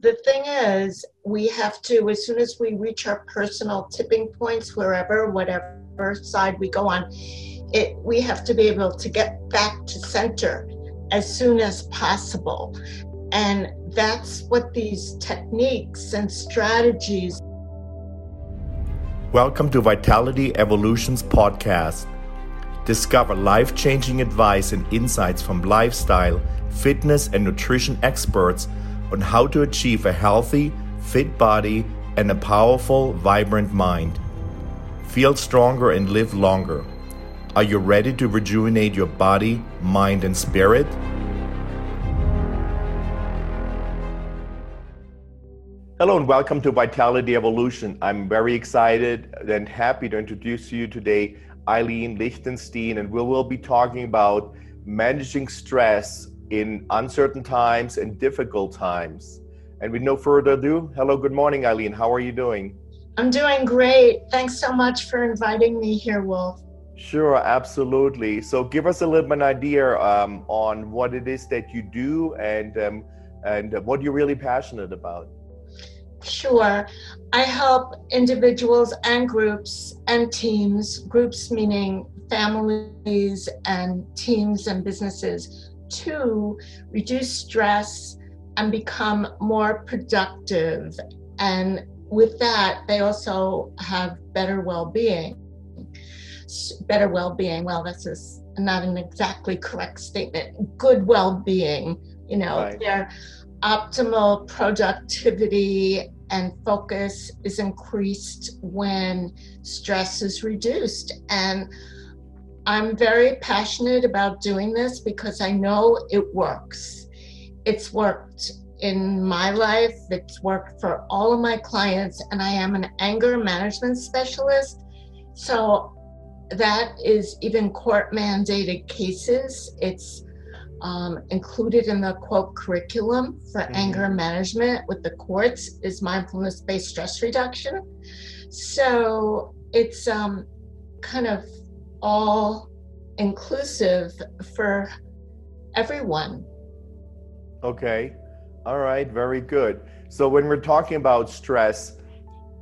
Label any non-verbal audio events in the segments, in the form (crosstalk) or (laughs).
the thing is, we have to, as soon as we reach our personal tipping points, wherever, whatever side we go on, it, we have to be able to get back to center as soon as possible. And that's what these techniques and strategies. Welcome to Vitality Evolutions Podcast. Discover life changing advice and insights from lifestyle, fitness, and nutrition experts on how to achieve a healthy, fit body and a powerful, vibrant mind. Feel stronger and live longer. Are you ready to rejuvenate your body, mind, and spirit? Hello and welcome to Vitality Evolution. I'm very excited and happy to introduce you today Eileen Lichtenstein, and we will be talking about managing stress in uncertain times and difficult times. And with no further ado, hello, good morning, Eileen. How are you doing? I'm doing great. Thanks so much for inviting me here, Wolf. Sure, absolutely. So, give us a little bit of an idea um, on what it is that you do and um, and what you're really passionate about. Sure. I help individuals and groups and teams, groups meaning families and teams and businesses, to reduce stress and become more productive. And with that, they also have better well being. Better well being, well, that's just not an exactly correct statement. Good well being, you know, right. their optimal productivity and focus is increased when stress is reduced. And I'm very passionate about doing this because I know it works. It's worked in my life, it's worked for all of my clients, and I am an anger management specialist. So that is even court mandated cases. It's um, included in the quote curriculum for mm-hmm. anger management with the courts is mindfulness based stress reduction. So it's um, kind of all inclusive for everyone. Okay. All right. Very good. So when we're talking about stress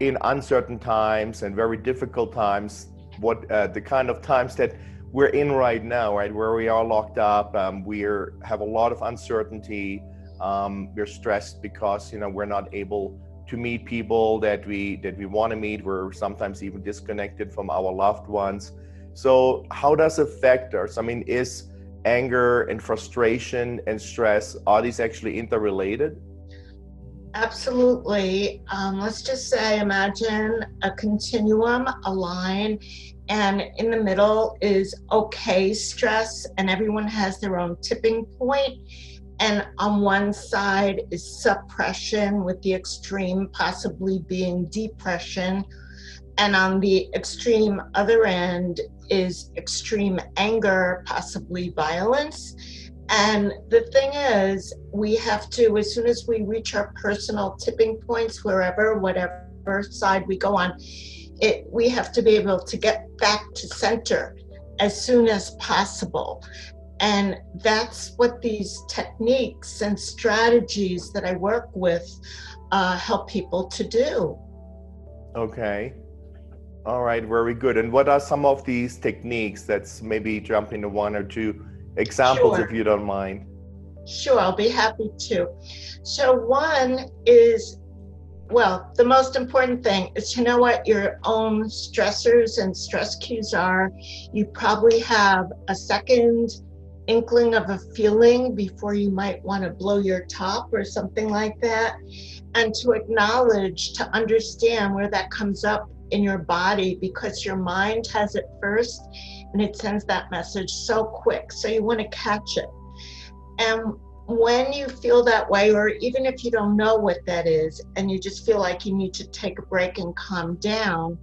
in uncertain times and very difficult times, what uh, the kind of times that we're in right now, right, where we are locked up, um, we have a lot of uncertainty. Um, we're stressed because you know we're not able to meet people that we that we want to meet. We're sometimes even disconnected from our loved ones. So, how does it affect us? I mean, is anger and frustration and stress are these actually interrelated? Absolutely. Um, let's just say, imagine a continuum, a line, and in the middle is okay stress, and everyone has their own tipping point. And on one side is suppression, with the extreme possibly being depression and on the extreme other end is extreme anger, possibly violence. And the thing is, we have to, as soon as we reach our personal tipping points, wherever, whatever side we go on, it, we have to be able to get back to center as soon as possible. And that's what these techniques and strategies that I work with uh, help people to do. Okay. All right, very good. And what are some of these techniques? That's maybe jump into one or two examples sure. if you don't mind. Sure, I'll be happy to. So, one is well, the most important thing is to know what your own stressors and stress cues are. You probably have a second inkling of a feeling before you might want to blow your top or something like that. And to acknowledge, to understand where that comes up in your body because your mind has it first and it sends that message so quick. So you want to catch it. And when you feel that way, or even if you don't know what that is and you just feel like you need to take a break and calm down,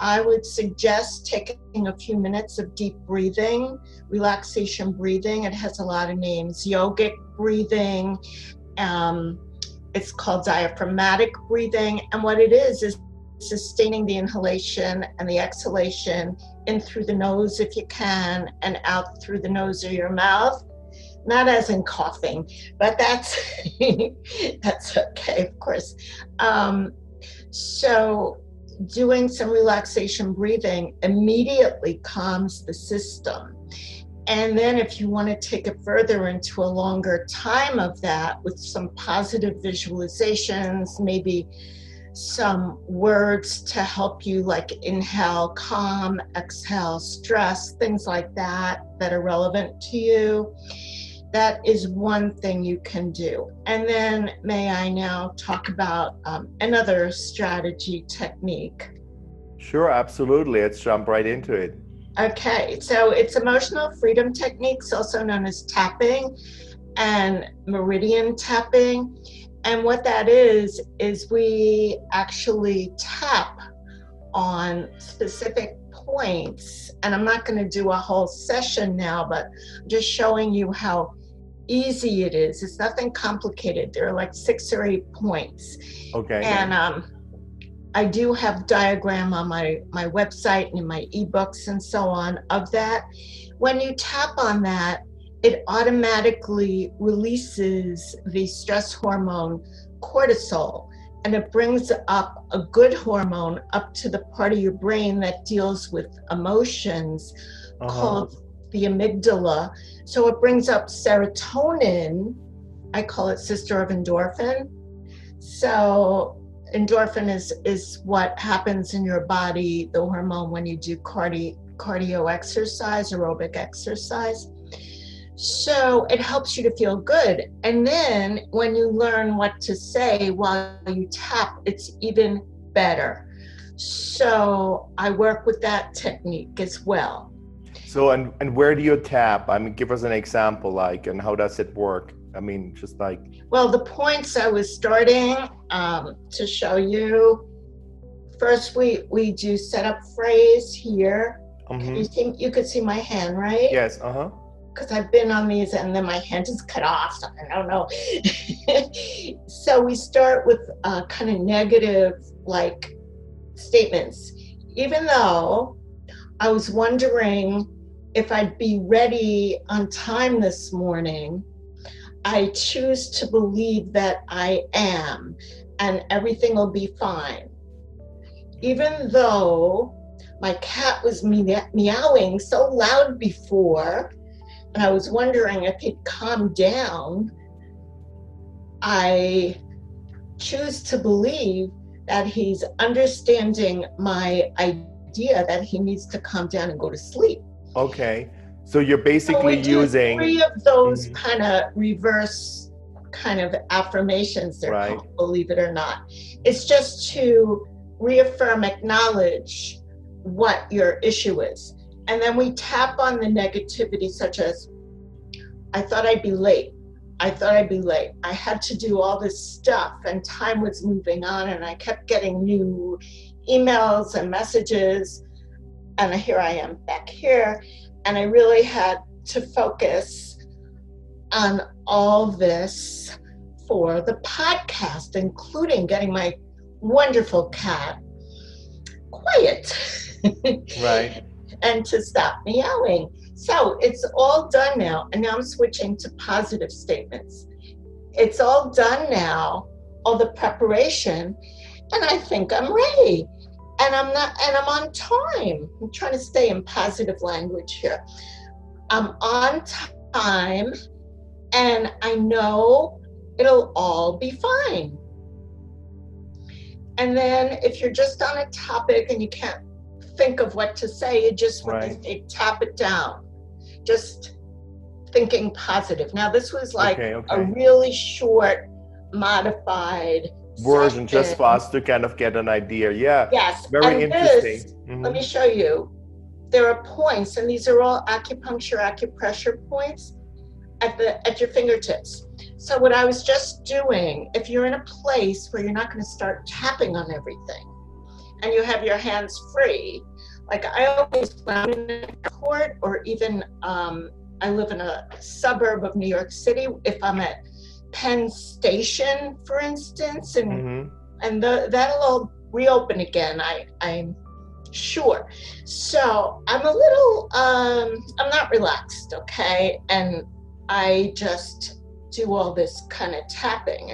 I would suggest taking a few minutes of deep breathing, relaxation breathing. It has a lot of names yogic breathing. Um, it's called diaphragmatic breathing. And what it is, is sustaining the inhalation and the exhalation in through the nose if you can, and out through the nose or your mouth. not as in coughing, but that's (laughs) that's okay, of course. Um, so doing some relaxation breathing immediately calms the system. And then, if you want to take it further into a longer time of that with some positive visualizations, maybe some words to help you, like inhale calm, exhale stress, things like that, that are relevant to you. That is one thing you can do. And then, may I now talk about um, another strategy technique? Sure, absolutely. Let's jump right into it. Okay, so it's emotional freedom techniques, also known as tapping and meridian tapping. And what that is, is we actually tap on specific points. And I'm not going to do a whole session now, but just showing you how easy it is. It's nothing complicated. There are like six or eight points. Okay. And um, I do have diagram on my, my website and in my ebooks and so on of that. When you tap on that, it automatically releases the stress hormone cortisol and it brings up a good hormone up to the part of your brain that deals with emotions uh-huh. called the amygdala. So it brings up serotonin. I call it sister of endorphin. So endorphin is is what happens in your body, the hormone when you do cardio cardio exercise, aerobic exercise. So it helps you to feel good. And then when you learn what to say while you tap, it's even better. So I work with that technique as well. So and and where do you tap? I mean, give us an example, like, and how does it work? I mean, just like. Well, the points I was starting um, to show you. First, we we do set up phrase here. Mm-hmm. You see, you could see my hand, right? Yes. Uh huh. Because I've been on these, and then my hand is cut off. So I don't know. (laughs) so we start with uh, kind of negative, like statements. Even though I was wondering if I'd be ready on time this morning, I choose to believe that I am and everything will be fine. Even though my cat was me- meowing so loud before, and I was wondering if he'd calm down, I choose to believe that he's understanding my idea that he needs to calm down and go to sleep. Okay. So you're basically so using three of those mm-hmm. kind of reverse kind of affirmations they're right. called, believe it or not. It's just to reaffirm, acknowledge what your issue is. And then we tap on the negativity, such as, I thought I'd be late. I thought I'd be late. I had to do all this stuff, and time was moving on, and I kept getting new emails and messages. And here I am back here and I really had to focus on all this for the podcast, including getting my wonderful cat quiet. (laughs) right. And to stop meowing. So it's all done now. And now I'm switching to positive statements. It's all done now, all the preparation, and I think I'm ready and I'm not, and I'm on time. I'm trying to stay in positive language here. I'm on time, and I know it'll all be fine. And then if you're just on a topic and you can't think of what to say, you just right. tap it down. Just thinking positive. Now this was like okay, okay. a really short, modified version just for us to kind of get an idea. Yeah. Yes. Very and interesting. This, mm-hmm. Let me show you. There are points, and these are all acupuncture, acupressure points at the at your fingertips. So what I was just doing, if you're in a place where you're not going to start tapping on everything, and you have your hands free, like I always when I'm in a court or even um, I live in a suburb of New York City, if I'm at Penn Station, for instance, and mm-hmm. and the, that'll all reopen again. I I'm sure. So I'm a little um, I'm not relaxed, okay, and I just do all this kind of tapping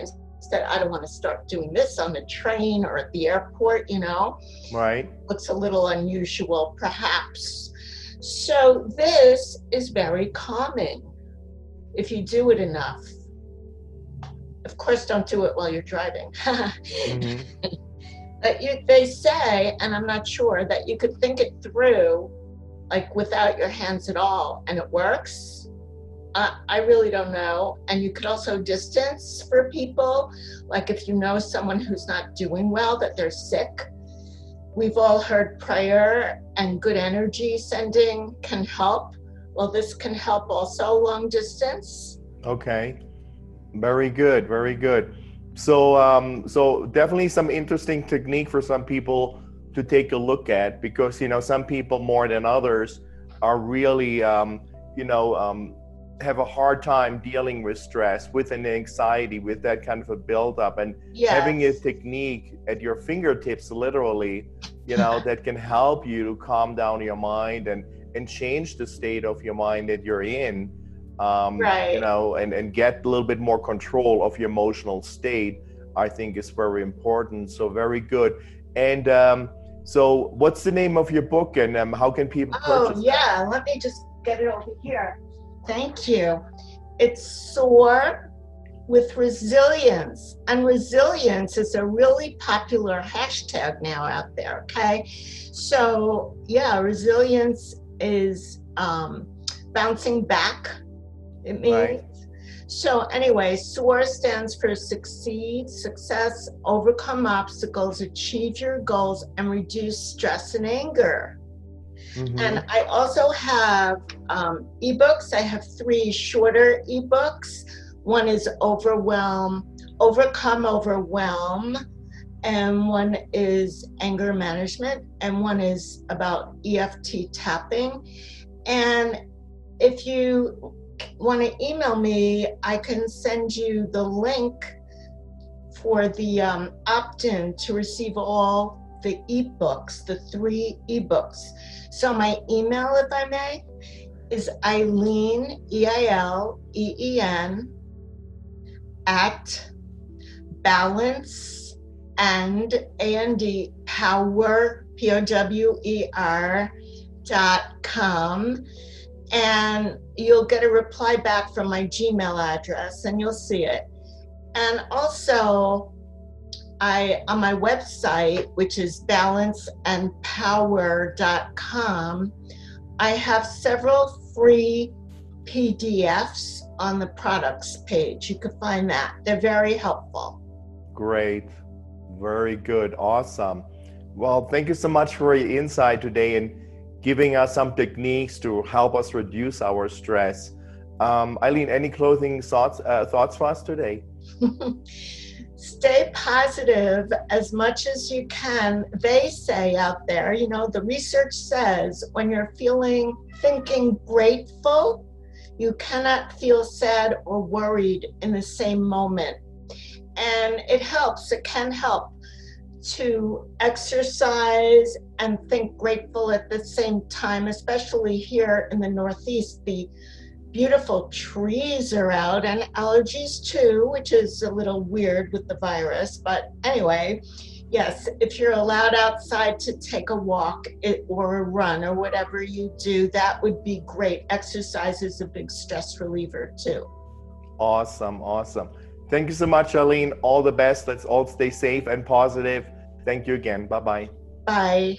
instead. I don't want to start doing this on the train or at the airport, you know. Right. Looks a little unusual, perhaps. So this is very calming if you do it enough. Of course, don't do it while you're driving. mm-hmm. (laughs) But you, they say, and I'm not sure, that you could think it through, like without your hands at all, and it works. Uh, I really don't know. And you could also distance for people, like if you know someone who's not doing well, that they're sick. We've all heard prayer and good energy sending can help. Well, this can help also long distance. Okay. Very good. Very good. So, um, so definitely some interesting technique for some people to take a look at because you know some people more than others are really um, you know um, have a hard time dealing with stress, with an anxiety, with that kind of a buildup, and yes. having a technique at your fingertips, literally, you know, (laughs) that can help you to calm down your mind and and change the state of your mind that you're in, um, right. you know, and and get a little bit more control of your emotional state. I think is very important. So very good. And um, so, what's the name of your book, and um, how can people? Oh yeah, that? let me just get it over here. Thank you. It's SOAR with resilience. And resilience is a really popular hashtag now out there, okay? So, yeah, resilience is um, bouncing back, it means. Right. So, anyway, SOAR stands for succeed, success, overcome obstacles, achieve your goals, and reduce stress and anger. Mm-hmm. And I also have um, ebooks. I have three shorter ebooks. One is Overwhelm, Overcome Overwhelm, and one is Anger Management, and one is about EFT tapping. And if you want to email me, I can send you the link for the um, opt in to receive all the ebooks, the three ebooks. So my email, if I may, is Eileen, E I L E E N, at balance and A N D power, P O W E R dot com. And you'll get a reply back from my Gmail address and you'll see it. And also, I on my website, which is balanceandpower.com, I have several free PDFs on the products page. You can find that. They're very helpful. Great. Very good. Awesome. Well, thank you so much for your insight today and giving us some techniques to help us reduce our stress. Um, Eileen, any closing thoughts uh, thoughts for us today? (laughs) stay positive as much as you can. They say out there, you know, the research says when you're feeling, thinking grateful, you cannot feel sad or worried in the same moment. And it helps, it can help to exercise and think grateful at the same time, especially here in the Northeast. The beautiful trees are out and allergies too, which is a little weird with the virus. But anyway, yes, if you're allowed outside to take a walk or a run or whatever you do, that would be great. Exercise is a big stress reliever too. Awesome, awesome. Thank you so much, Eileen. All the best. Let's all stay safe and positive. Thank you again. Bye-bye. Bye.